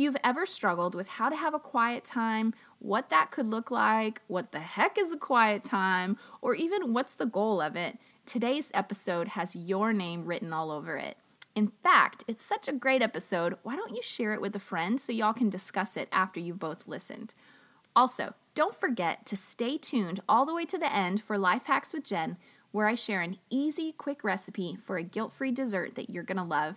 you've ever struggled with how to have a quiet time, what that could look like, what the heck is a quiet time, or even what's the goal of it, today's episode has your name written all over it. In fact, it's such a great episode. Why don't you share it with a friend so y'all can discuss it after you've both listened? Also, don't forget to stay tuned all the way to the end for Life Hacks with Jen, where I share an easy, quick recipe for a guilt free dessert that you're to love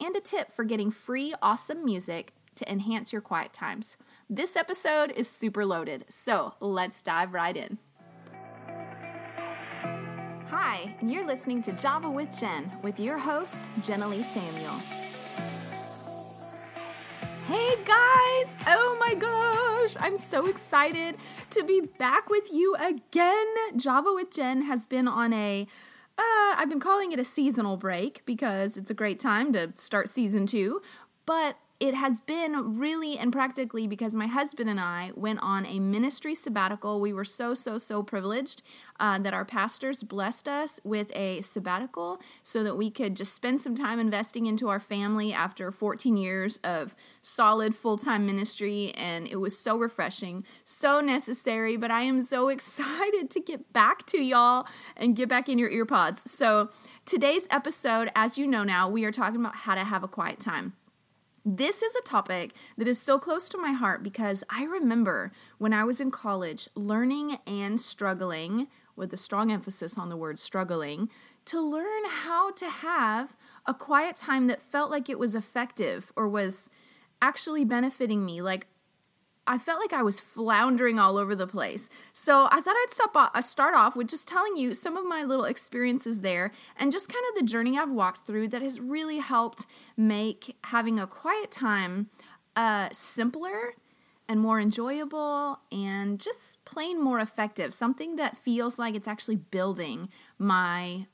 and a tip for getting free, awesome music to enhance your quiet times. This episode is super loaded, so let's dive right in. Hi, and you're listening to Java with Jen with your host, Jenilee Samuel. Hey guys! Oh my gosh! I'm so excited to be back with you again. Java with Jen has been on a uh, I've been calling it a seasonal break because it's a great time to start season two, but it has been really and practically because my husband and I went on a ministry sabbatical. We were so, so, so privileged uh, that our pastors blessed us with a sabbatical so that we could just spend some time investing into our family after 14 years of solid full time ministry. And it was so refreshing, so necessary. But I am so excited to get back to y'all and get back in your earpods. So, today's episode, as you know now, we are talking about how to have a quiet time. This is a topic that is so close to my heart because I remember when I was in college learning and struggling, with a strong emphasis on the word struggling, to learn how to have a quiet time that felt like it was effective or was actually benefiting me. Like I felt like I was floundering all over the place. So I thought I'd stop off, uh, start off with just telling you some of my little experiences there and just kind of the journey I've walked through that has really helped make having a quiet time uh, simpler and more enjoyable and just plain more effective. Something that feels like it's actually building my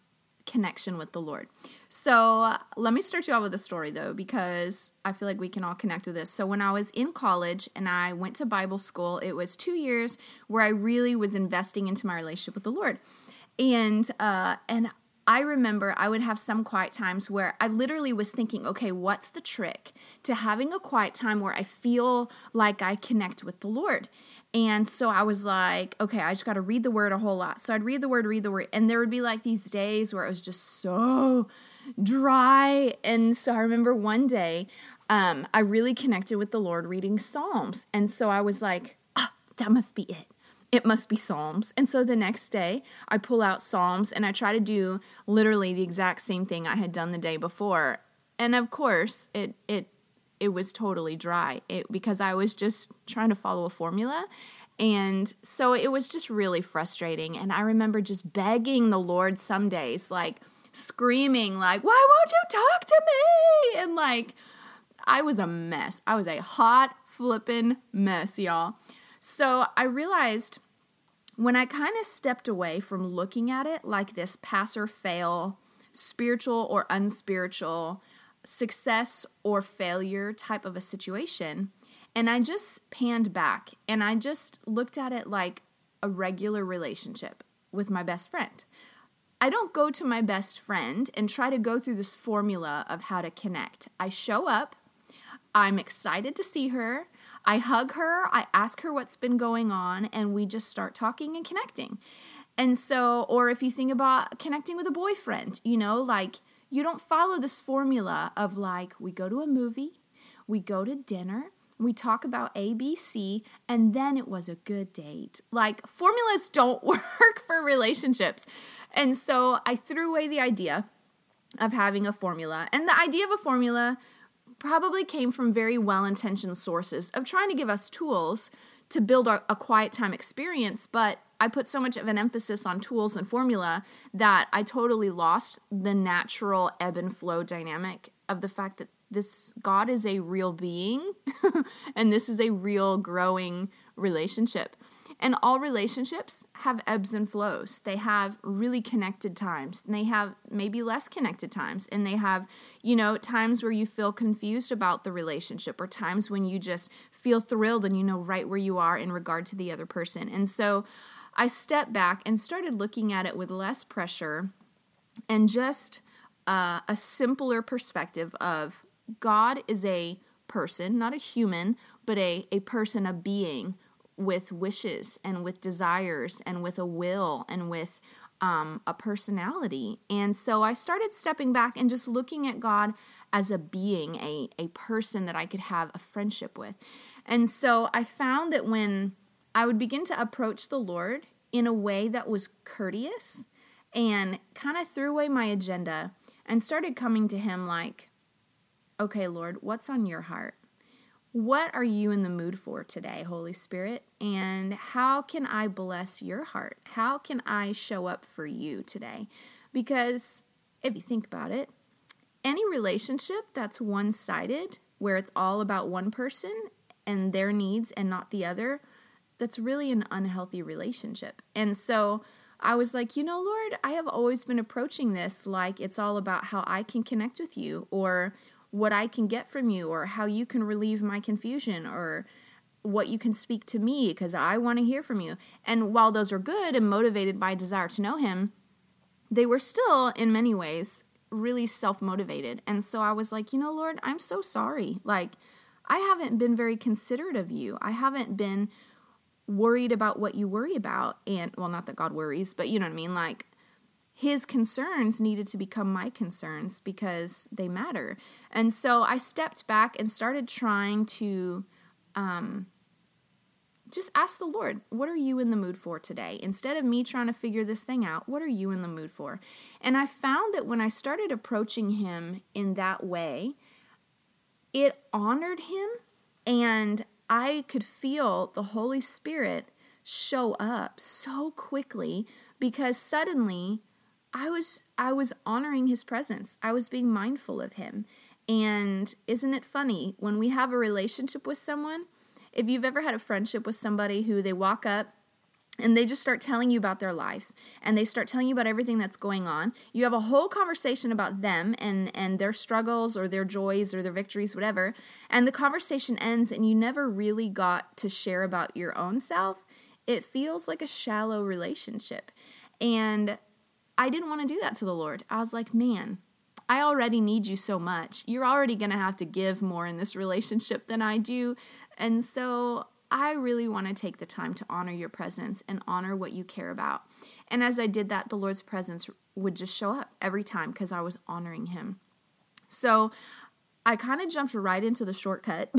connection with the Lord. So let me start you off with a story though, because I feel like we can all connect with this. So when I was in college and I went to Bible school, it was two years where I really was investing into my relationship with the Lord. And uh, and I remember I would have some quiet times where I literally was thinking, okay, what's the trick to having a quiet time where I feel like I connect with the Lord? And so I was like, okay, I just got to read the word a whole lot. So I'd read the word, read the word. And there would be like these days where it was just so dry. And so I remember one day, um, I really connected with the Lord reading Psalms. And so I was like, ah, that must be it. It must be Psalms. And so the next day, I pull out Psalms and I try to do literally the exact same thing I had done the day before. And of course, it, it it was totally dry it, because I was just trying to follow a formula. And so it was just really frustrating. And I remember just begging the Lord some days, like screaming, like, why won't you talk to me? And like, I was a mess. I was a hot flippin' mess, y'all. So I realized when I kind of stepped away from looking at it like this pass or fail, spiritual or unspiritual, success or failure type of a situation. And I just panned back and I just looked at it like a regular relationship with my best friend. I don't go to my best friend and try to go through this formula of how to connect. I show up, I'm excited to see her, I hug her, I ask her what's been going on, and we just start talking and connecting. And so, or if you think about connecting with a boyfriend, you know, like you don't follow this formula of like, we go to a movie, we go to dinner, we talk about ABC, and then it was a good date. Like, formulas don't work for relationships. And so I threw away the idea of having a formula. And the idea of a formula probably came from very well intentioned sources of trying to give us tools to build a, a quiet time experience, but I put so much of an emphasis on tools and formula that I totally lost the natural ebb and flow dynamic of the fact that this God is a real being and this is a real growing relationship. And all relationships have ebbs and flows. They have really connected times, and they have maybe less connected times, and they have, you know, times where you feel confused about the relationship, or times when you just feel thrilled and you know right where you are in regard to the other person. And so I stepped back and started looking at it with less pressure and just uh, a simpler perspective of God is a person, not a human, but a, a person, a being with wishes and with desires and with a will and with um, a personality. And so I started stepping back and just looking at God as a being, a, a person that I could have a friendship with. And so I found that when I would begin to approach the Lord in a way that was courteous and kind of threw away my agenda and started coming to Him like, okay, Lord, what's on your heart? What are you in the mood for today, Holy Spirit? And how can I bless your heart? How can I show up for you today? Because if you think about it, any relationship that's one sided, where it's all about one person and their needs and not the other, that's really an unhealthy relationship. And so I was like, you know, Lord, I have always been approaching this like it's all about how I can connect with you or what I can get from you or how you can relieve my confusion or what you can speak to me because I want to hear from you. And while those are good and motivated by desire to know him, they were still in many ways really self-motivated. And so I was like, you know, Lord, I'm so sorry. Like I haven't been very considerate of you. I haven't been worried about what you worry about and well not that God worries, but you know what I mean? Like his concerns needed to become my concerns because they matter. And so I stepped back and started trying to um, just ask the Lord, what are you in the mood for today? Instead of me trying to figure this thing out, what are you in the mood for? And I found that when I started approaching him in that way, it honored him and I could feel the Holy Spirit show up so quickly because suddenly I was I was honoring his presence. I was being mindful of him. And isn't it funny when we have a relationship with someone? If you've ever had a friendship with somebody who they walk up and they just start telling you about their life and they start telling you about everything that's going on you have a whole conversation about them and and their struggles or their joys or their victories whatever and the conversation ends and you never really got to share about your own self it feels like a shallow relationship and I didn't want to do that to the Lord. I was like, man, I already need you so much. You're already going to have to give more in this relationship than I do. And so I really want to take the time to honor your presence and honor what you care about. And as I did that, the Lord's presence would just show up every time because I was honoring him. So I kind of jumped right into the shortcut.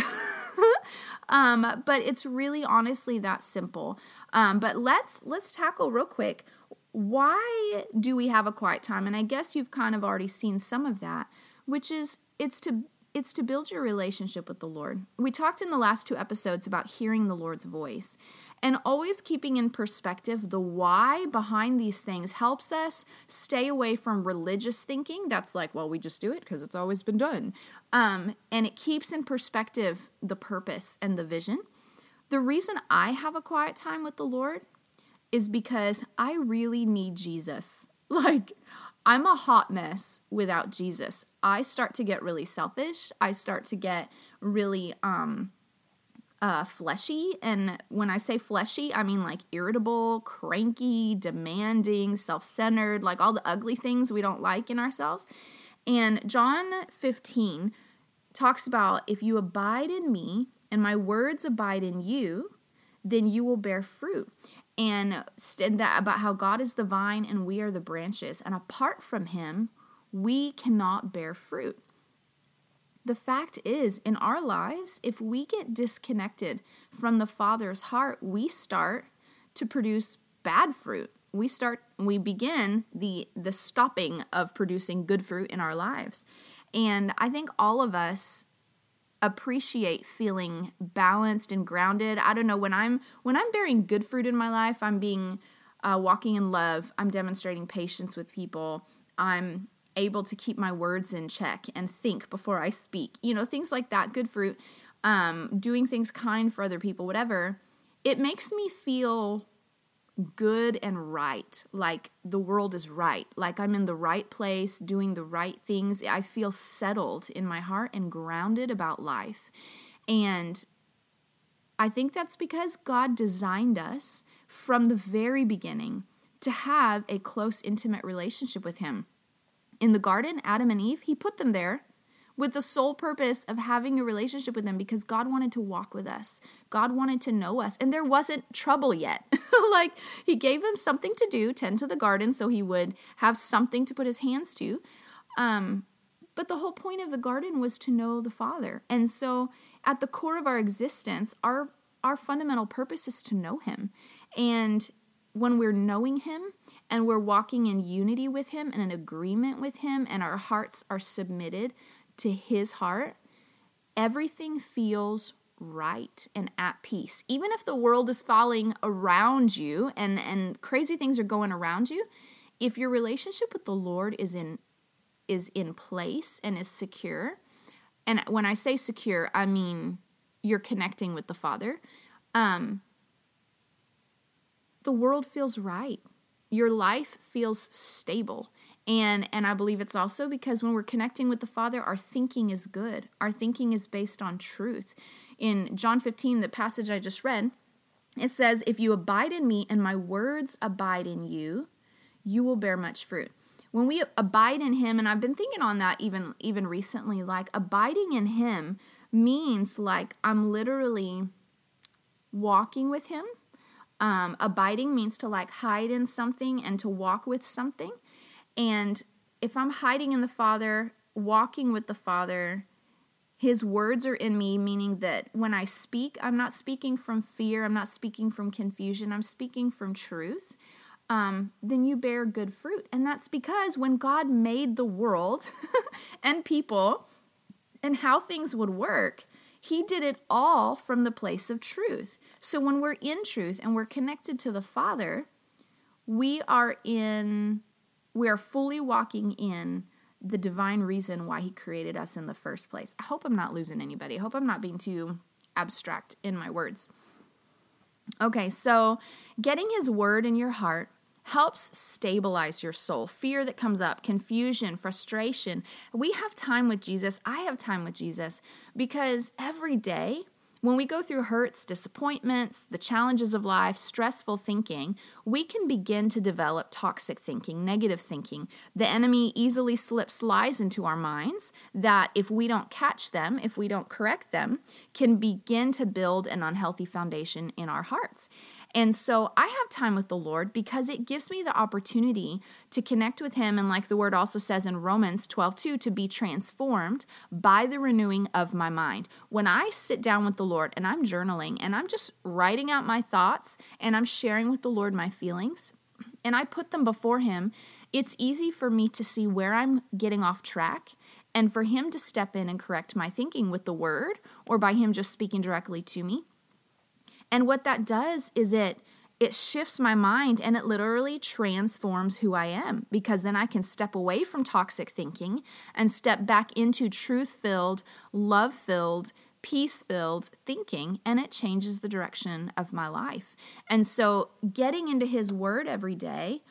um, but it's really honestly that simple. Um, but let's let's tackle real quick why do we have a quiet time? And I guess you've kind of already seen some of that, which is it's to it's to build your relationship with the Lord. We talked in the last two episodes about hearing the Lord's voice. And always keeping in perspective the why behind these things helps us stay away from religious thinking. That's like, well, we just do it because it's always been done. Um, and it keeps in perspective the purpose and the vision. The reason I have a quiet time with the Lord is because I really need Jesus. Like, I'm a hot mess without Jesus. I start to get really selfish. I start to get really um uh fleshy and when I say fleshy, I mean like irritable, cranky, demanding, self-centered, like all the ugly things we don't like in ourselves. And John 15 talks about if you abide in me and my words abide in you, then you will bear fruit and that about how God is the vine and we are the branches, and apart from Him, we cannot bear fruit. The fact is, in our lives, if we get disconnected from the Father's heart, we start to produce bad fruit. We start we begin the the stopping of producing good fruit in our lives. And I think all of us appreciate feeling balanced and grounded. I don't know when I'm when I'm bearing good fruit in my life, I'm being uh, walking in love. I'm demonstrating patience with people. I'm able to keep my words in check and think before I speak. You know, things like that. Good fruit. Um, doing things kind for other people, whatever. It makes me feel good and right, like the world is right, like I'm in the right place, doing the right things. I feel settled in my heart and grounded about life. And I think that's because God designed us from the very beginning to have a close, intimate relationship with Him. In the garden, Adam and Eve, He put them there with the sole purpose of having a relationship with him because God wanted to walk with us. God wanted to know us. And there wasn't trouble yet. like he gave them something to do, tend to the garden so he would have something to put his hands to. Um but the whole point of the garden was to know the Father. And so at the core of our existence, our our fundamental purpose is to know him. And when we're knowing him and we're walking in unity with him and in agreement with him and our hearts are submitted to his heart, everything feels right and at peace. Even if the world is falling around you and, and crazy things are going around you, if your relationship with the Lord is in is in place and is secure, and when I say secure, I mean you're connecting with the Father, um, the world feels right. Your life feels stable. And and I believe it's also because when we're connecting with the Father, our thinking is good. Our thinking is based on truth. In John 15, the passage I just read, it says, "If you abide in me and my words abide in you, you will bear much fruit." When we abide in him, and I've been thinking on that even even recently, like abiding in him means like I'm literally walking with him. Um, abiding means to like hide in something and to walk with something. And if I'm hiding in the Father, walking with the Father, his words are in me, meaning that when I speak, I'm not speaking from fear, I'm not speaking from confusion, I'm speaking from truth. Um, then you bear good fruit. And that's because when God made the world and people and how things would work, He did it all from the place of truth. So when we're in truth and we're connected to the Father, we are in we are fully walking in the divine reason why he created us in the first place. I hope I'm not losing anybody. I hope I'm not being too abstract in my words. Okay, so getting his word in your heart helps stabilize your soul. Fear that comes up, confusion, frustration. We have time with Jesus. I have time with Jesus because every day when we go through hurts, disappointments, the challenges of life, stressful thinking, we can begin to develop toxic thinking, negative thinking. The enemy easily slips lies into our minds that, if we don't catch them, if we don't correct them, can begin to build an unhealthy foundation in our hearts. And so I have time with the Lord because it gives me the opportunity to connect with Him. And like the word also says in Romans 12 2, to be transformed by the renewing of my mind. When I sit down with the Lord and I'm journaling and I'm just writing out my thoughts and I'm sharing with the Lord my feelings and I put them before Him, it's easy for me to see where I'm getting off track and for Him to step in and correct my thinking with the word or by Him just speaking directly to me. And what that does is it it shifts my mind and it literally transforms who I am because then I can step away from toxic thinking and step back into truth-filled, love-filled, peace-filled thinking and it changes the direction of my life. And so getting into his word every day,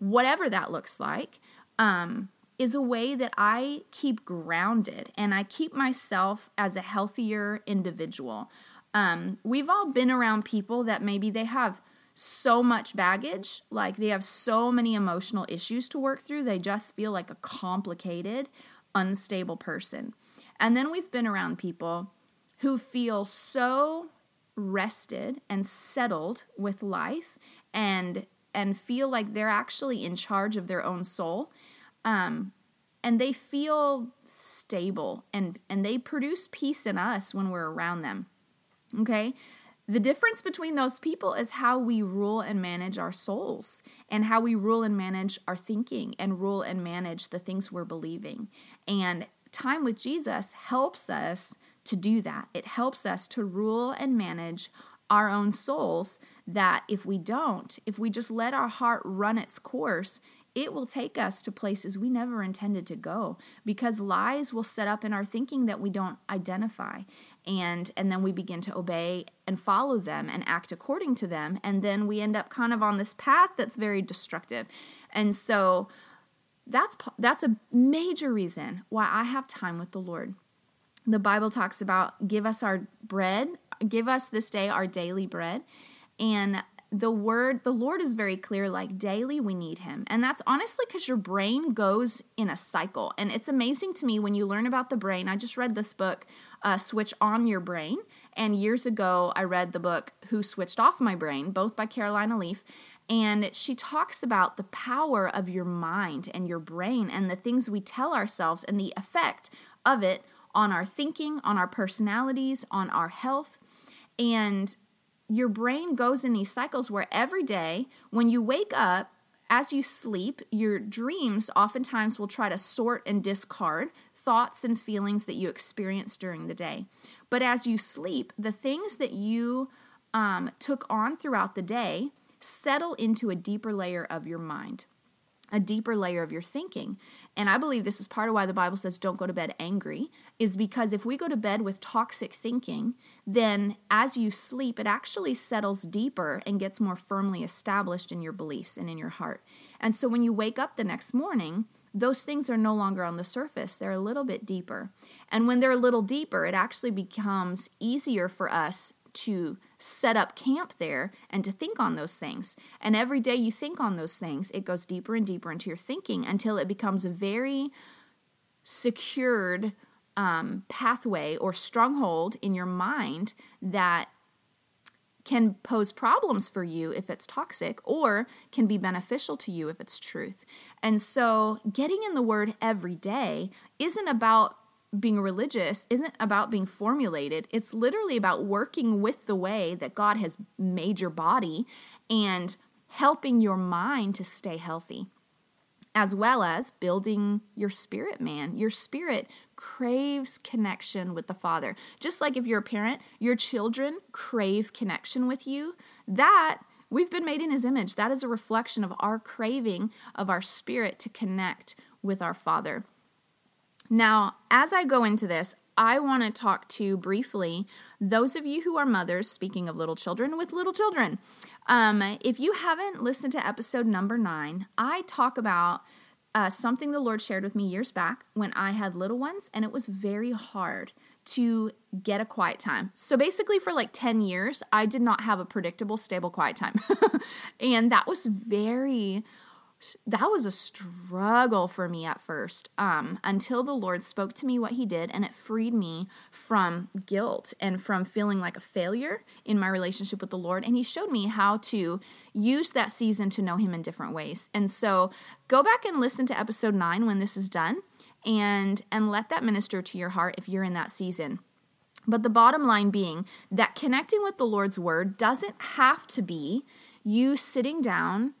whatever that looks like, um, is a way that I keep grounded and I keep myself as a healthier individual. Um, we've all been around people that maybe they have so much baggage, like they have so many emotional issues to work through, they just feel like a complicated, unstable person. And then we've been around people who feel so rested and settled with life and and feel like they're actually in charge of their own soul um, and they feel stable and and they produce peace in us when we're around them Okay? The difference between those people is how we rule and manage our souls and how we rule and manage our thinking and rule and manage the things we're believing. And time with Jesus helps us to do that. It helps us to rule and manage our own souls that if we don't, if we just let our heart run its course, it will take us to places we never intended to go because lies will set up in our thinking that we don't identify. And and then we begin to obey and follow them and act according to them. And then we end up kind of on this path that's very destructive. And so that's that's a major reason why I have time with the Lord. The Bible talks about give us our bread give us this day our daily bread. And the word, the Lord is very clear like daily we need him. And that's honestly because your brain goes in a cycle. And it's amazing to me when you learn about the brain. I just read this book, uh, Switch On Your Brain. And years ago, I read the book Who Switched Off My Brain, both by Caroline Leaf. And she talks about the power of your mind and your brain and the things we tell ourselves and the effect of it on our thinking, on our personalities, on our health. And your brain goes in these cycles where every day when you wake up, as you sleep, your dreams oftentimes will try to sort and discard thoughts and feelings that you experience during the day. But as you sleep, the things that you um, took on throughout the day settle into a deeper layer of your mind a deeper layer of your thinking. And I believe this is part of why the Bible says don't go to bed angry, is because if we go to bed with toxic thinking, then as you sleep, it actually settles deeper and gets more firmly established in your beliefs and in your heart. And so when you wake up the next morning, those things are no longer on the surface. They're a little bit deeper. And when they're a little deeper, it actually becomes easier for us to set up camp there and to think on those things. And every day you think on those things, it goes deeper and deeper into your thinking until it becomes a very secured um, pathway or stronghold in your mind that can pose problems for you if it's toxic or can be beneficial to you if it's truth. And so, getting in the word every day isn't about being religious isn't about being formulated. It's literally about working with the way that God has made your body and helping your mind to stay healthy, as well as building your spirit, man. Your spirit craves connection with the Father. Just like if you're a parent, your children crave connection with you. That we've been made in His image. That is a reflection of our craving of our spirit to connect with our Father. Now, as I go into this, I want to talk to briefly those of you who are mothers, speaking of little children, with little children. Um, if you haven't listened to episode number nine, I talk about uh, something the Lord shared with me years back when I had little ones, and it was very hard to get a quiet time. So basically, for like 10 years, I did not have a predictable, stable quiet time. and that was very that was a struggle for me at first um, until the Lord spoke to me what He did, and it freed me from guilt and from feeling like a failure in my relationship with the Lord. And He showed me how to use that season to know Him in different ways. And so go back and listen to episode nine when this is done, and and let that minister to your heart if you're in that season. But the bottom line being that connecting with the Lord's word doesn't have to be you sitting down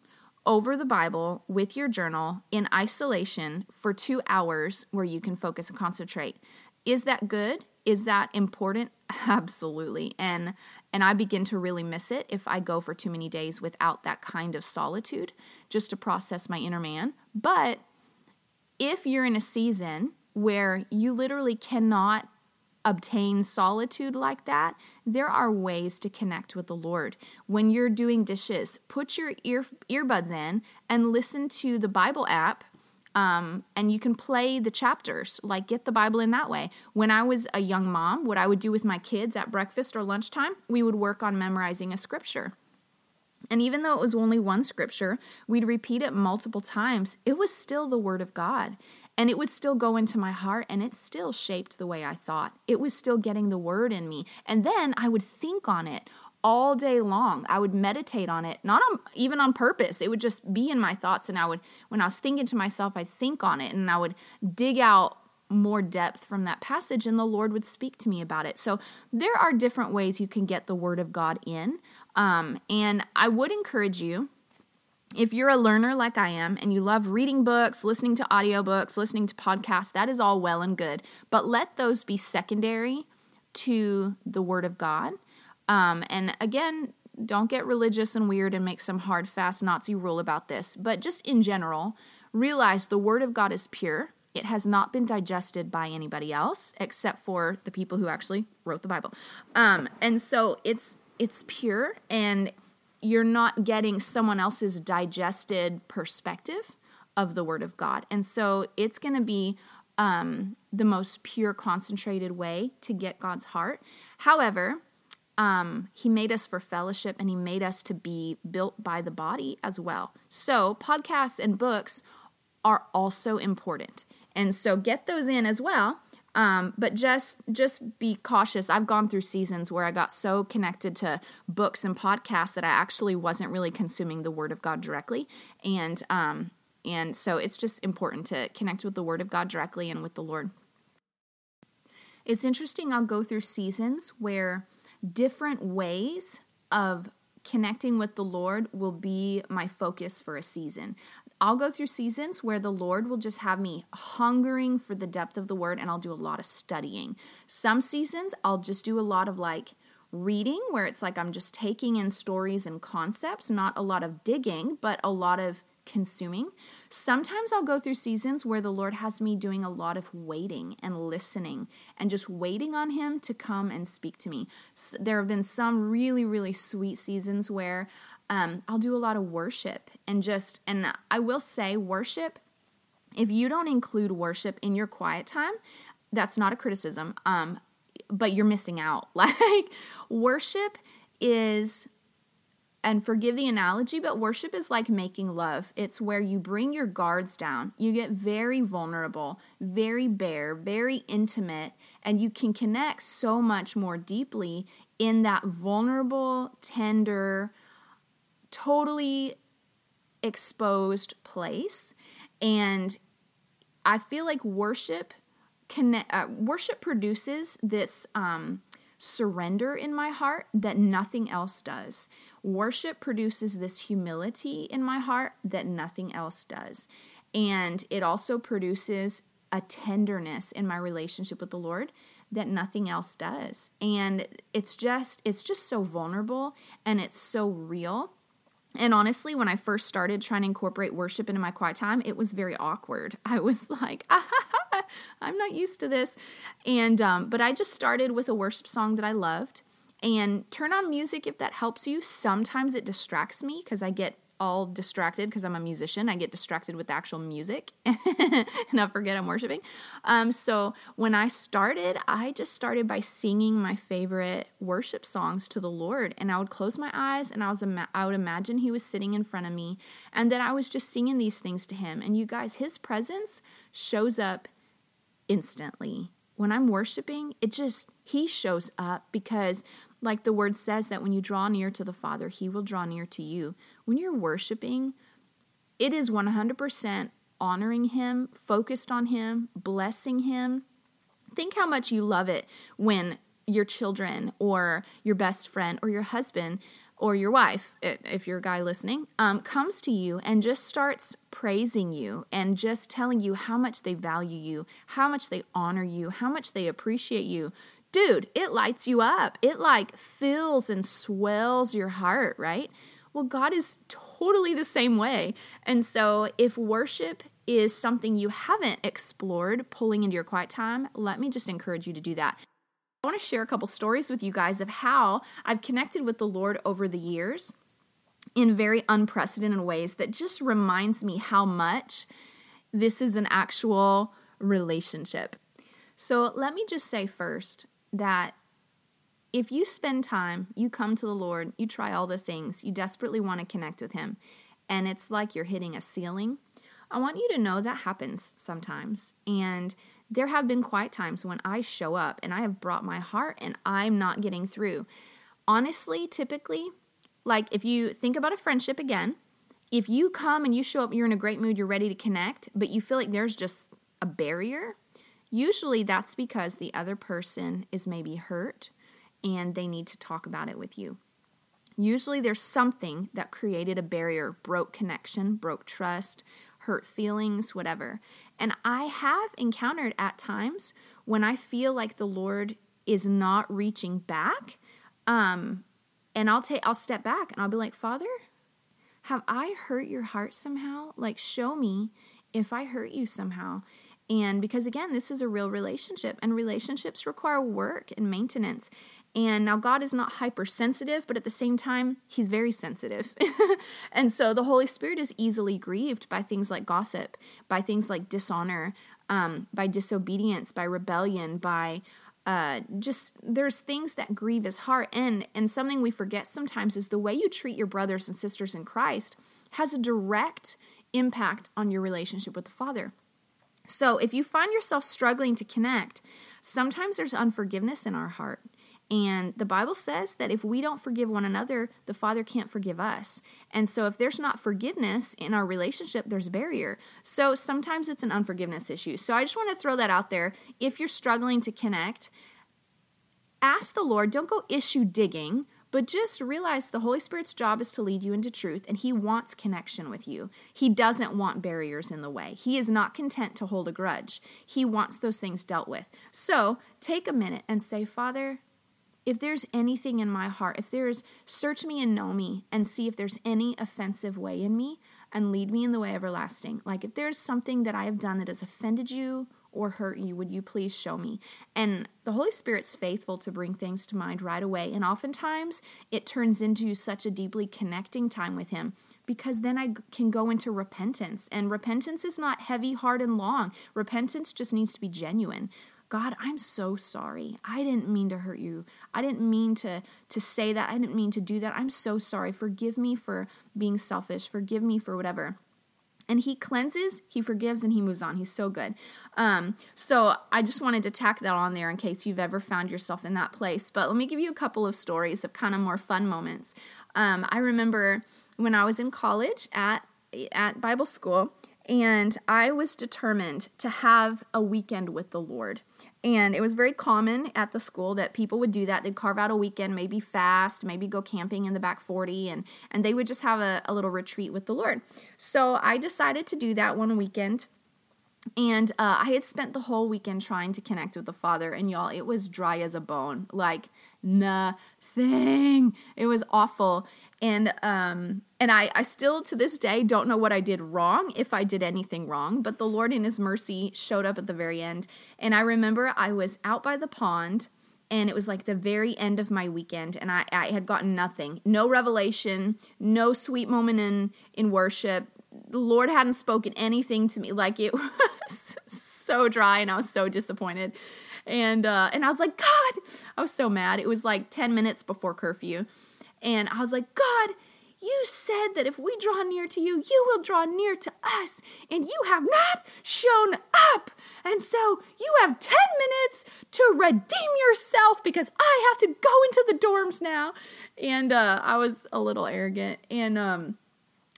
over the Bible with your journal in isolation for two hours where you can focus and concentrate. Is that good? Is that important? Absolutely. And and I begin to really miss it if I go for too many days without that kind of solitude just to process my inner man. But if you're in a season where you literally cannot obtain solitude like that, there are ways to connect with the Lord. When you're doing dishes, put your ear earbuds in and listen to the Bible app. Um, and you can play the chapters, like get the Bible in that way. When I was a young mom, what I would do with my kids at breakfast or lunchtime, we would work on memorizing a scripture. And even though it was only one scripture, we'd repeat it multiple times. It was still the Word of God. And it would still go into my heart and it still shaped the way I thought. It was still getting the word in me. And then I would think on it all day long. I would meditate on it, not on, even on purpose. It would just be in my thoughts. And I would, when I was thinking to myself, I'd think on it and I would dig out more depth from that passage and the Lord would speak to me about it. So there are different ways you can get the word of God in. Um, and I would encourage you if you're a learner like I am and you love reading books, listening to audiobooks, listening to podcasts, that is all well and good. But let those be secondary to the Word of God. Um, and again, don't get religious and weird and make some hard, fast Nazi rule about this. But just in general, realize the Word of God is pure. It has not been digested by anybody else except for the people who actually wrote the Bible. Um, and so it's it's pure and you're not getting someone else's digested perspective of the Word of God. And so it's going to be um, the most pure, concentrated way to get God's heart. However, um, he made us for fellowship and he made us to be built by the body as well. So, podcasts and books are also important. And so, get those in as well. Um, but just just be cautious. I've gone through seasons where I got so connected to books and podcasts that I actually wasn't really consuming the Word of God directly, and um, and so it's just important to connect with the Word of God directly and with the Lord. It's interesting. I'll go through seasons where different ways of connecting with the Lord will be my focus for a season. I'll go through seasons where the Lord will just have me hungering for the depth of the word and I'll do a lot of studying. Some seasons I'll just do a lot of like reading where it's like I'm just taking in stories and concepts, not a lot of digging, but a lot of consuming. Sometimes I'll go through seasons where the Lord has me doing a lot of waiting and listening and just waiting on Him to come and speak to me. There have been some really, really sweet seasons where um, I'll do a lot of worship and just, and I will say, worship, if you don't include worship in your quiet time, that's not a criticism, um, but you're missing out. Like, worship is and forgive the analogy, but worship is like making love. It's where you bring your guards down. You get very vulnerable, very bare, very intimate, and you can connect so much more deeply in that vulnerable, tender, totally exposed place. And I feel like worship connect uh, worship produces this um, surrender in my heart that nothing else does. Worship produces this humility in my heart that nothing else does. And it also produces a tenderness in my relationship with the Lord that nothing else does. And it's just it's just so vulnerable and it's so real. And honestly, when I first started trying to incorporate worship into my quiet time, it was very awkward. I was like, ah, I'm not used to this. And um, but I just started with a worship song that I loved and turn on music if that helps you. Sometimes it distracts me because I get all distracted because I'm a musician. I get distracted with the actual music and I forget I'm worshiping. Um, so when I started, I just started by singing my favorite worship songs to the Lord, and I would close my eyes and I was ima- I would imagine He was sitting in front of me, and then I was just singing these things to Him. And you guys, His presence shows up instantly. When I'm worshiping, it just He shows up because like the word says that when you draw near to the Father, He will draw near to you. When you're worshiping, it is 100% honoring Him, focused on Him, blessing Him. Think how much you love it when your children or your best friend or your husband or your wife, if you're a guy listening, um, comes to you and just starts praising you and just telling you how much they value you, how much they honor you, how much they appreciate you, dude, it lights you up. It like fills and swells your heart, right? Well, God is totally the same way. And so if worship is something you haven't explored pulling into your quiet time, let me just encourage you to do that. I want to share a couple stories with you guys of how I've connected with the Lord over the years in very unprecedented ways that just reminds me how much this is an actual relationship. So let me just say first that if you spend time, you come to the Lord, you try all the things, you desperately want to connect with Him, and it's like you're hitting a ceiling, I want you to know that happens sometimes. And there have been quiet times when I show up and I have brought my heart and I'm not getting through. Honestly, typically, like if you think about a friendship again, if you come and you show up, you're in a great mood, you're ready to connect, but you feel like there's just a barrier, Usually that's because the other person is maybe hurt and they need to talk about it with you. Usually there's something that created a barrier, broke connection, broke trust, hurt feelings, whatever. And I have encountered at times when I feel like the Lord is not reaching back, um, and I'll take I'll step back and I'll be like, Father, have I hurt your heart somehow? Like, show me if I hurt you somehow. And because again, this is a real relationship, and relationships require work and maintenance. And now, God is not hypersensitive, but at the same time, He's very sensitive. and so the Holy Spirit is easily grieved by things like gossip, by things like dishonor, um, by disobedience, by rebellion, by uh, just there's things that grieve his heart. And and something we forget sometimes is the way you treat your brothers and sisters in christ has a direct impact on your relationship with the father. So if you find yourself struggling to connect sometimes there's unforgiveness in our heart and the Bible says that if we don't forgive one another, the Father can't forgive us. And so if there's not forgiveness in our relationship, there's a barrier. So sometimes it's an unforgiveness issue. So I just want to throw that out there. If you're struggling to connect, ask the Lord, don't go issue digging. But just realize the Holy Spirit's job is to lead you into truth, and He wants connection with you. He doesn't want barriers in the way. He is not content to hold a grudge. He wants those things dealt with. So take a minute and say, Father, if there's anything in my heart, if there's search me and know me and see if there's any offensive way in me and lead me in the way everlasting. Like if there's something that I have done that has offended you or hurt you, would you please show me? And the Holy Spirit's faithful to bring things to mind right away. And oftentimes it turns into such a deeply connecting time with Him because then I can go into repentance. And repentance is not heavy, hard, and long. Repentance just needs to be genuine. God, I'm so sorry. I didn't mean to hurt you. I didn't mean to to say that. I didn't mean to do that. I'm so sorry. Forgive me for being selfish. Forgive me for whatever and he cleanses he forgives and he moves on he's so good um, so i just wanted to tack that on there in case you've ever found yourself in that place but let me give you a couple of stories of kind of more fun moments um, i remember when i was in college at at bible school and I was determined to have a weekend with the Lord. And it was very common at the school that people would do that. They'd carve out a weekend, maybe fast, maybe go camping in the back 40, and, and they would just have a, a little retreat with the Lord. So I decided to do that one weekend. And uh, I had spent the whole weekend trying to connect with the Father, and y'all, it was dry as a bone. Like, nothing. It was awful. And um and I I still to this day don't know what I did wrong if I did anything wrong, but the Lord in his mercy showed up at the very end. And I remember I was out by the pond and it was like the very end of my weekend and I, I had gotten nothing. No revelation, no sweet moment in in worship. The Lord hadn't spoken anything to me. Like it was so dry and I was so disappointed and uh, and I was like, God, I was so mad. It was like ten minutes before curfew, and I was like, God. You said that if we draw near to you, you will draw near to us, and you have not shown up. And so you have 10 minutes to redeem yourself because I have to go into the dorms now. And uh, I was a little arrogant. And um,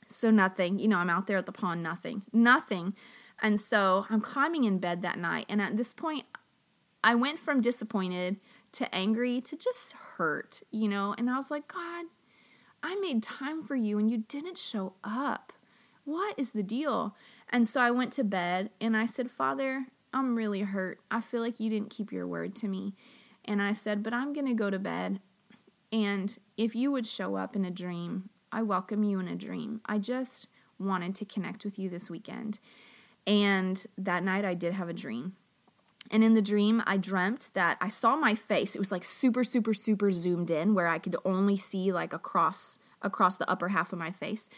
so nothing, you know, I'm out there at the pond, nothing, nothing. And so I'm climbing in bed that night. And at this point, I went from disappointed to angry to just hurt, you know? And I was like, God, I made time for you and you didn't show up. What is the deal? And so I went to bed and I said, Father, I'm really hurt. I feel like you didn't keep your word to me. And I said, But I'm going to go to bed. And if you would show up in a dream, I welcome you in a dream. I just wanted to connect with you this weekend. And that night I did have a dream. And in the dream, I dreamt that I saw my face. It was like super, super, super zoomed in, where I could only see like across across the upper half of my face.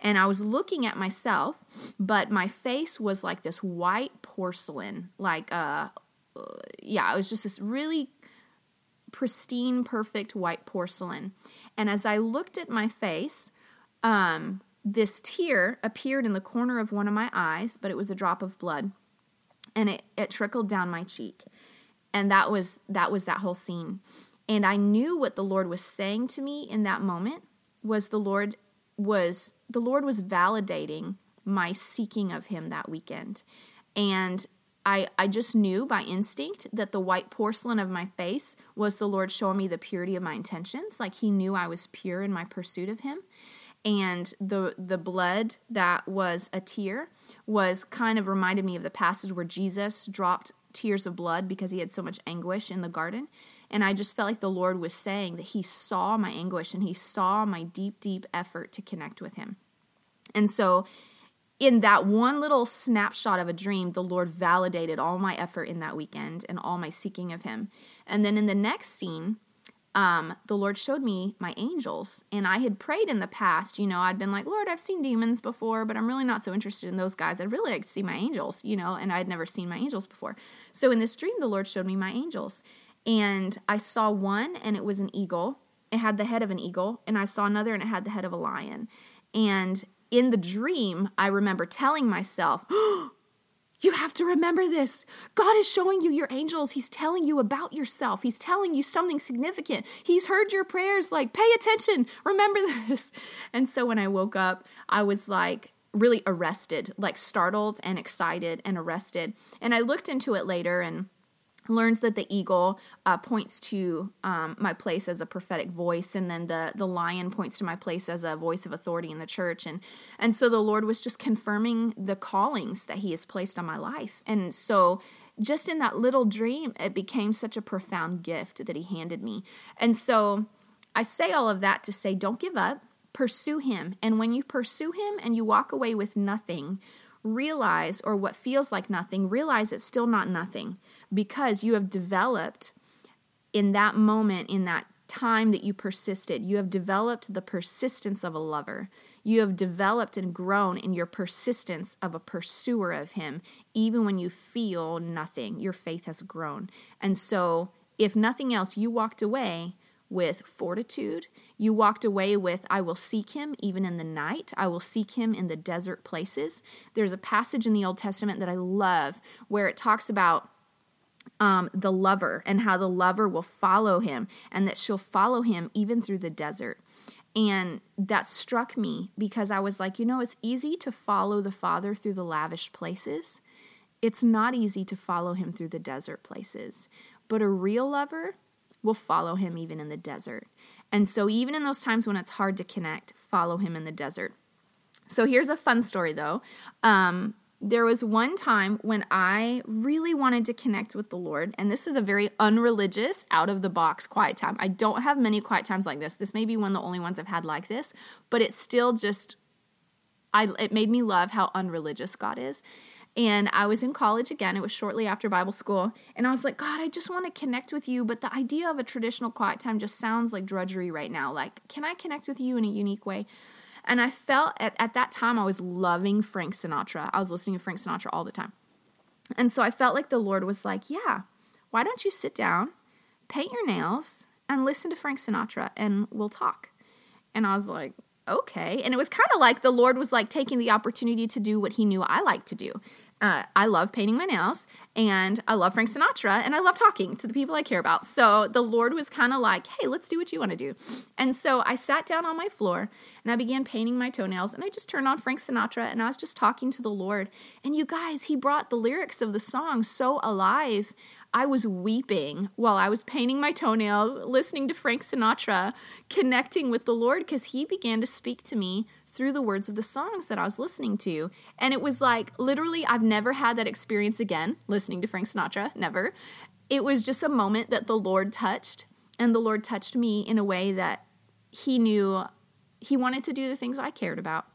And I was looking at myself, but my face was like this white porcelain, like uh, yeah, it was just this really pristine, perfect white porcelain. And as I looked at my face, um, this tear appeared in the corner of one of my eyes, but it was a drop of blood. And it, it trickled down my cheek. And that was that was that whole scene. And i knew what the lord was saying to me in that moment was the lord was the lord was validating my seeking of him that weekend. And I, I just knew by instinct that the white porcelain of my face was the Lord showing me the purity of my intentions. Like he knew I was pure in my pursuit of him and the the blood that was a tear was kind of reminded me of the passage where Jesus dropped tears of blood because he had so much anguish in the garden and I just felt like the Lord was saying that he saw my anguish and he saw my deep deep effort to connect with him. And so in that one little snapshot of a dream, the Lord validated all my effort in that weekend and all my seeking of him. And then in the next scene, um, the Lord showed me my angels. And I had prayed in the past, you know, I'd been like, Lord, I've seen demons before, but I'm really not so interested in those guys. I'd really like to see my angels, you know, and I'd never seen my angels before. So in this dream, the Lord showed me my angels. And I saw one and it was an eagle. It had the head of an eagle. And I saw another and it had the head of a lion. And in the dream, I remember telling myself, you have to remember this. God is showing you your angels. He's telling you about yourself. He's telling you something significant. He's heard your prayers. Like, pay attention. Remember this. And so when I woke up, I was like, really arrested, like startled and excited and arrested. And I looked into it later and learns that the eagle uh, points to um, my place as a prophetic voice and then the the lion points to my place as a voice of authority in the church. And and so the lord was just confirming the callings that he has placed on my life. And so just in that little dream it became such a profound gift that he handed me. And so i say all of that to say don't give up. Pursue him. And when you pursue him and you walk away with nothing realize, or what feels like nothing, realize it's still not nothing because you have developed in that moment, in that time that you persisted, you have developed the persistence of a lover. You have developed and grown in your persistence of a pursuer of Him, even when you feel nothing. Your faith has grown. And so, if nothing else, you walked away with fortitude. You walked away with, I will seek him even in the night. I will seek him in the desert places. There's a passage in the Old Testament that I love where it talks about um, the lover and how the lover will follow him and that she'll follow him even through the desert. And that struck me because I was like, you know, it's easy to follow the Father through the lavish places. It's not easy to follow him through the desert places. But a real lover will follow him even in the desert. And so, even in those times when it's hard to connect, follow him in the desert. So, here's a fun story though. Um, there was one time when I really wanted to connect with the Lord, and this is a very unreligious, out of the box quiet time. I don't have many quiet times like this. This may be one of the only ones I've had like this, but it's still just, I, it made me love how unreligious God is. And I was in college again. It was shortly after Bible school. And I was like, God, I just want to connect with you. But the idea of a traditional quiet time just sounds like drudgery right now. Like, can I connect with you in a unique way? And I felt at, at that time I was loving Frank Sinatra. I was listening to Frank Sinatra all the time. And so I felt like the Lord was like, yeah, why don't you sit down, paint your nails, and listen to Frank Sinatra and we'll talk. And I was like, okay. And it was kind of like the Lord was like taking the opportunity to do what he knew I like to do. Uh, I love painting my nails and I love Frank Sinatra and I love talking to the people I care about. So the Lord was kind of like, hey, let's do what you want to do. And so I sat down on my floor and I began painting my toenails and I just turned on Frank Sinatra and I was just talking to the Lord. And you guys, he brought the lyrics of the song so alive. I was weeping while I was painting my toenails, listening to Frank Sinatra, connecting with the Lord because he began to speak to me through the words of the songs that I was listening to. And it was like literally, I've never had that experience again listening to Frank Sinatra, never. It was just a moment that the Lord touched, and the Lord touched me in a way that He knew He wanted to do the things I cared about.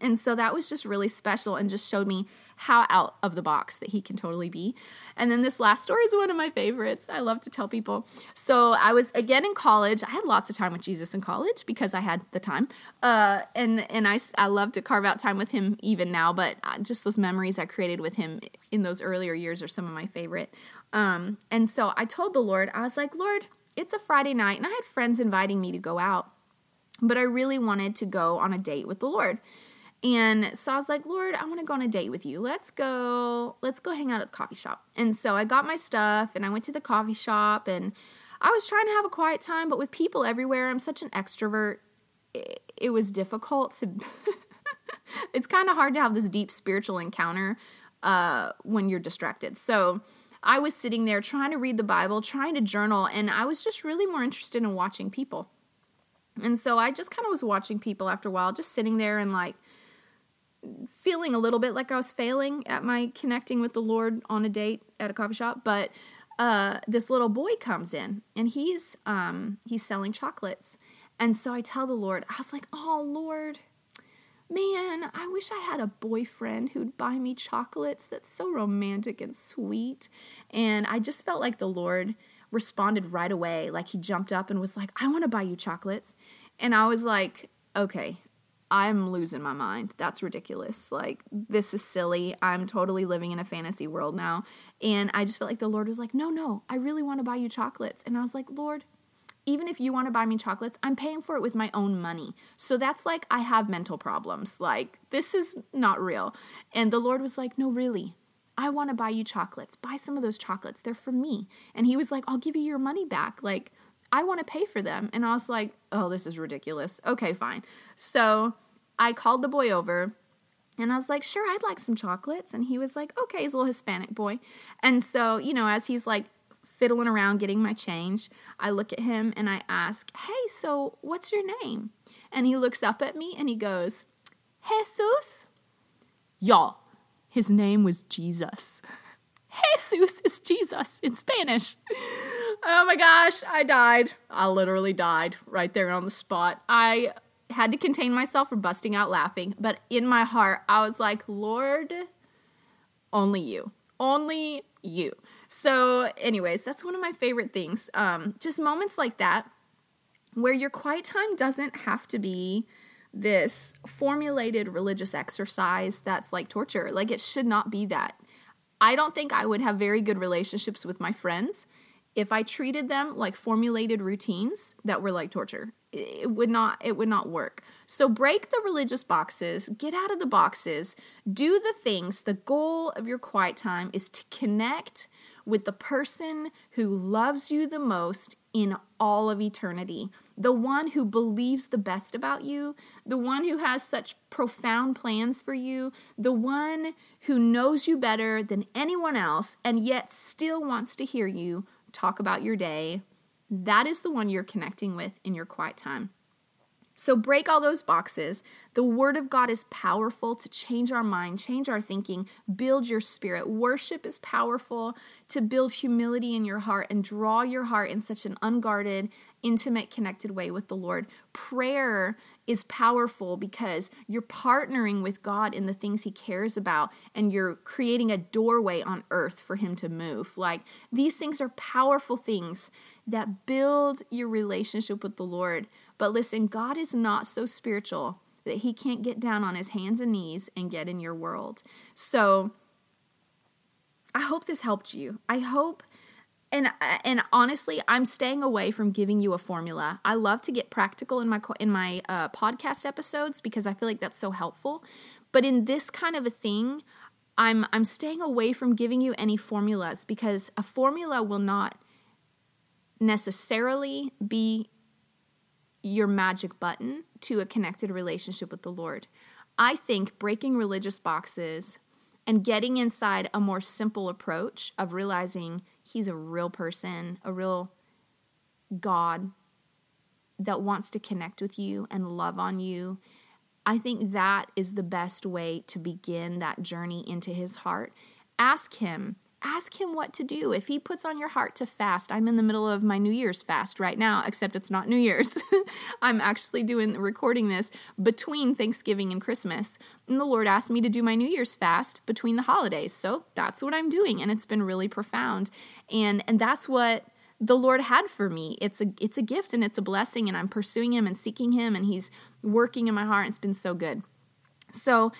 And so that was just really special and just showed me how out of the box that he can totally be. And then this last story is one of my favorites. I love to tell people. So I was again in college. I had lots of time with Jesus in college because I had the time. Uh, and and I, I love to carve out time with him even now, but uh, just those memories I created with him in those earlier years are some of my favorite. Um, and so I told the Lord, I was like, Lord, it's a Friday night, and I had friends inviting me to go out, but I really wanted to go on a date with the Lord. And so I was like, Lord, I want to go on a date with you. Let's go, let's go hang out at the coffee shop. And so I got my stuff and I went to the coffee shop and I was trying to have a quiet time, but with people everywhere, I'm such an extrovert. It, it was difficult to, it's kind of hard to have this deep spiritual encounter uh, when you're distracted. So I was sitting there trying to read the Bible, trying to journal, and I was just really more interested in watching people. And so I just kind of was watching people after a while, just sitting there and like, feeling a little bit like I was failing at my connecting with the Lord on a date at a coffee shop, but uh, this little boy comes in and he's um, he's selling chocolates, and so I tell the Lord, I was like, "Oh Lord, man, I wish I had a boyfriend who'd buy me chocolates. That's so romantic and sweet." And I just felt like the Lord responded right away, like he jumped up and was like, "I want to buy you chocolates," and I was like, "Okay, I'm losing my mind. That's ridiculous. Like, this is silly. I'm totally living in a fantasy world now. And I just felt like the Lord was like, no, no, I really want to buy you chocolates. And I was like, Lord, even if you want to buy me chocolates, I'm paying for it with my own money. So that's like, I have mental problems. Like, this is not real. And the Lord was like, no, really. I want to buy you chocolates. Buy some of those chocolates. They're for me. And he was like, I'll give you your money back. Like, I want to pay for them. And I was like, oh, this is ridiculous. Okay, fine. So I called the boy over and I was like, sure, I'd like some chocolates. And he was like, okay, he's a little Hispanic boy. And so, you know, as he's like fiddling around getting my change, I look at him and I ask, hey, so what's your name? And he looks up at me and he goes, Jesus. Y'all, his name was Jesus. Jesus is Jesus in Spanish. Oh my gosh, I died. I literally died right there on the spot. I had to contain myself from busting out laughing, but in my heart, I was like, Lord, only you. Only you. So, anyways, that's one of my favorite things. Um, just moments like that where your quiet time doesn't have to be this formulated religious exercise that's like torture. Like, it should not be that. I don't think I would have very good relationships with my friends if I treated them like formulated routines that were like torture. It would not it would not work. So break the religious boxes, get out of the boxes, do the things. The goal of your quiet time is to connect with the person who loves you the most in all of eternity, the one who believes the best about you, the one who has such profound plans for you, the one who knows you better than anyone else and yet still wants to hear you talk about your day. That is the one you're connecting with in your quiet time. So break all those boxes. The Word of God is powerful to change our mind, change our thinking, build your spirit. Worship is powerful to build humility in your heart and draw your heart in such an unguarded, intimate, connected way with the Lord. Prayer is powerful because you're partnering with God in the things He cares about and you're creating a doorway on earth for Him to move. Like these things are powerful things that build your relationship with the Lord. But listen, God is not so spiritual that he can't get down on his hands and knees and get in your world. So I hope this helped you. I hope and and honestly, I'm staying away from giving you a formula. I love to get practical in my in my uh, podcast episodes because I feel like that's so helpful. But in this kind of a thing, I'm I'm staying away from giving you any formulas because a formula will not necessarily be your magic button to a connected relationship with the Lord. I think breaking religious boxes and getting inside a more simple approach of realizing He's a real person, a real God that wants to connect with you and love on you. I think that is the best way to begin that journey into His heart. Ask Him ask him what to do. If he puts on your heart to fast, I'm in the middle of my New Year's fast right now, except it's not New Year's. I'm actually doing recording this between Thanksgiving and Christmas. And the Lord asked me to do my New Year's fast between the holidays. So that's what I'm doing and it's been really profound. And and that's what the Lord had for me. It's a it's a gift and it's a blessing and I'm pursuing him and seeking him and he's working in my heart. It's been so good. So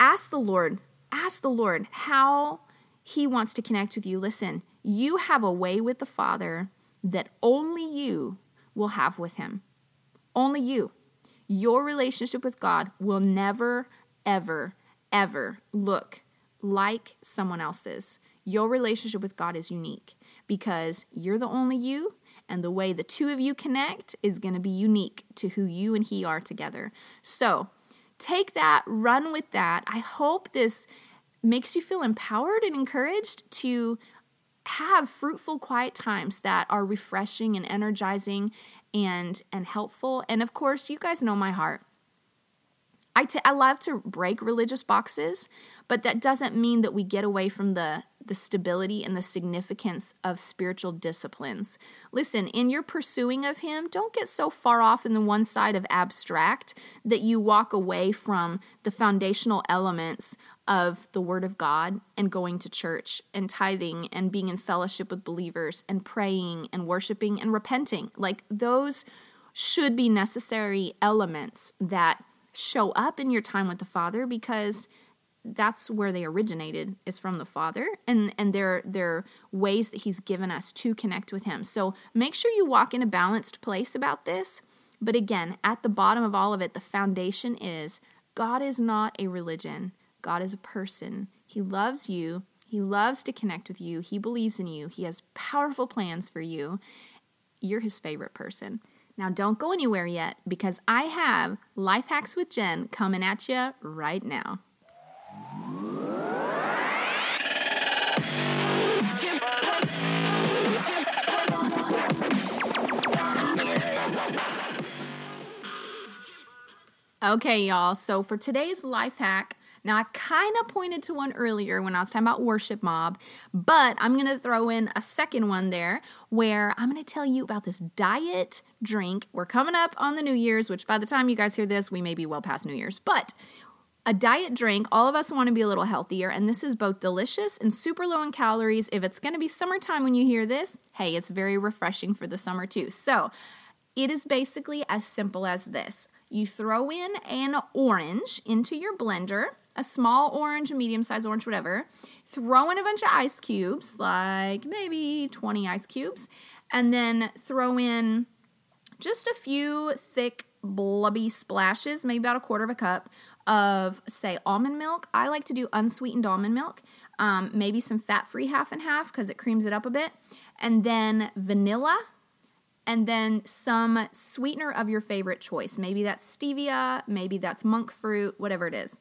ask the Lord, ask the Lord how he wants to connect with you. Listen, you have a way with the Father that only you will have with Him. Only you. Your relationship with God will never, ever, ever look like someone else's. Your relationship with God is unique because you're the only you, and the way the two of you connect is going to be unique to who you and He are together. So take that, run with that. I hope this makes you feel empowered and encouraged to have fruitful quiet times that are refreshing and energizing and and helpful and of course you guys know my heart I, t- I love to break religious boxes, but that doesn't mean that we get away from the, the stability and the significance of spiritual disciplines. Listen, in your pursuing of Him, don't get so far off in the one side of abstract that you walk away from the foundational elements of the Word of God and going to church and tithing and being in fellowship with believers and praying and worshiping and repenting. Like those should be necessary elements that show up in your time with the Father because that's where they originated is from the father. And and they're they're ways that he's given us to connect with him. So make sure you walk in a balanced place about this. But again at the bottom of all of it the foundation is god is not a religion god is a person. He loves you. He loves to connect with you. He believes in you. He has powerful plans for you. You're his favorite person. Now, don't go anywhere yet because I have Life Hacks with Jen coming at you right now. Okay, y'all. So for today's life hack, now I kind of pointed to one earlier when I was talking about Worship Mob, but I'm going to throw in a second one there where I'm going to tell you about this diet drink. We're coming up on the New Year's, which by the time you guys hear this, we may be well past New Year's. But a diet drink, all of us want to be a little healthier, and this is both delicious and super low in calories. If it's going to be summertime when you hear this, hey, it's very refreshing for the summer too. So, it is basically as simple as this you throw in an orange into your blender, a small orange, a medium sized orange, whatever. Throw in a bunch of ice cubes, like maybe 20 ice cubes, and then throw in just a few thick, blubby splashes, maybe about a quarter of a cup of, say, almond milk. I like to do unsweetened almond milk, um, maybe some fat free half and half because it creams it up a bit, and then vanilla and then some sweetener of your favorite choice. Maybe that's stevia, maybe that's monk fruit, whatever it is.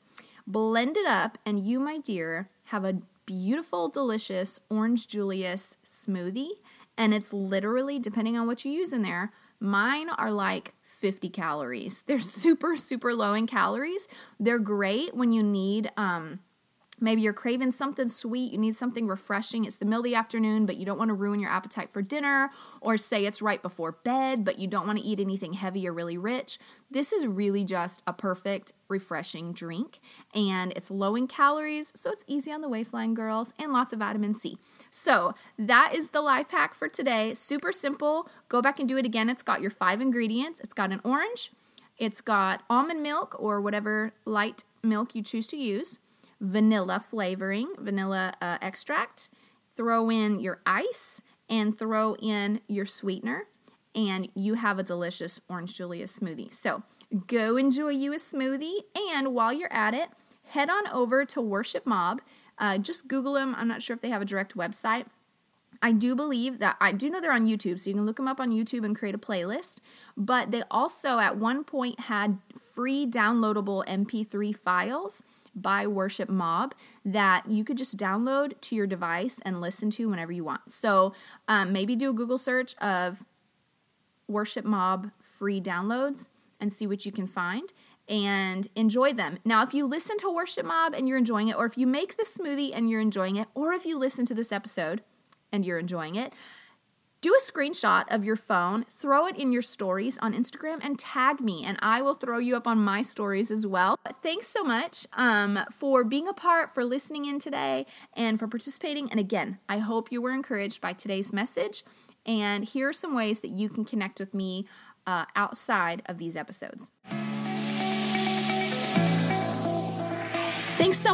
Blend it up, and you, my dear, have a beautiful, delicious orange Julius smoothie. And it's literally, depending on what you use in there, mine are like 50 calories. They're super, super low in calories. They're great when you need, um, Maybe you're craving something sweet, you need something refreshing. It's the middle of the afternoon, but you don't want to ruin your appetite for dinner, or say it's right before bed, but you don't want to eat anything heavy or really rich. This is really just a perfect, refreshing drink, and it's low in calories, so it's easy on the waistline, girls, and lots of vitamin C. So, that is the life hack for today. Super simple. Go back and do it again. It's got your five ingredients it's got an orange, it's got almond milk or whatever light milk you choose to use vanilla flavoring, vanilla uh, extract, throw in your ice, and throw in your sweetener, and you have a delicious orange Julius smoothie. So go enjoy you a smoothie, and while you're at it, head on over to Worship Mob. Uh, just Google them. I'm not sure if they have a direct website. I do believe that I do know they're on YouTube, so you can look them up on YouTube and create a playlist. But they also at one point had free downloadable MP3 files by Worship Mob that you could just download to your device and listen to whenever you want. So um, maybe do a Google search of Worship Mob free downloads and see what you can find and enjoy them. Now, if you listen to Worship Mob and you're enjoying it, or if you make the smoothie and you're enjoying it, or if you listen to this episode and you're enjoying it, do a screenshot of your phone, throw it in your stories on Instagram, and tag me, and I will throw you up on my stories as well. Thanks so much um, for being a part, for listening in today, and for participating. And again, I hope you were encouraged by today's message. And here are some ways that you can connect with me uh, outside of these episodes.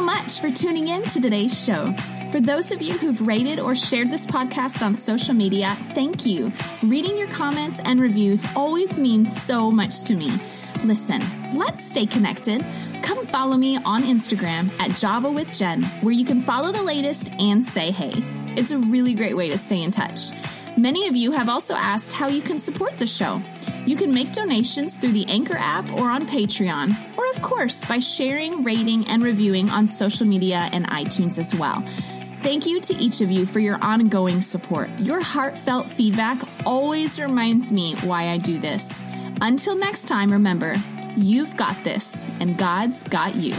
Much for tuning in to today's show. For those of you who've rated or shared this podcast on social media, thank you. Reading your comments and reviews always means so much to me. Listen, let's stay connected. Come follow me on Instagram at Java with Jen, where you can follow the latest and say hey. It's a really great way to stay in touch. Many of you have also asked how you can support the show. You can make donations through the Anchor app or on Patreon, or of course by sharing, rating, and reviewing on social media and iTunes as well. Thank you to each of you for your ongoing support. Your heartfelt feedback always reminds me why I do this. Until next time, remember, you've got this, and God's got you.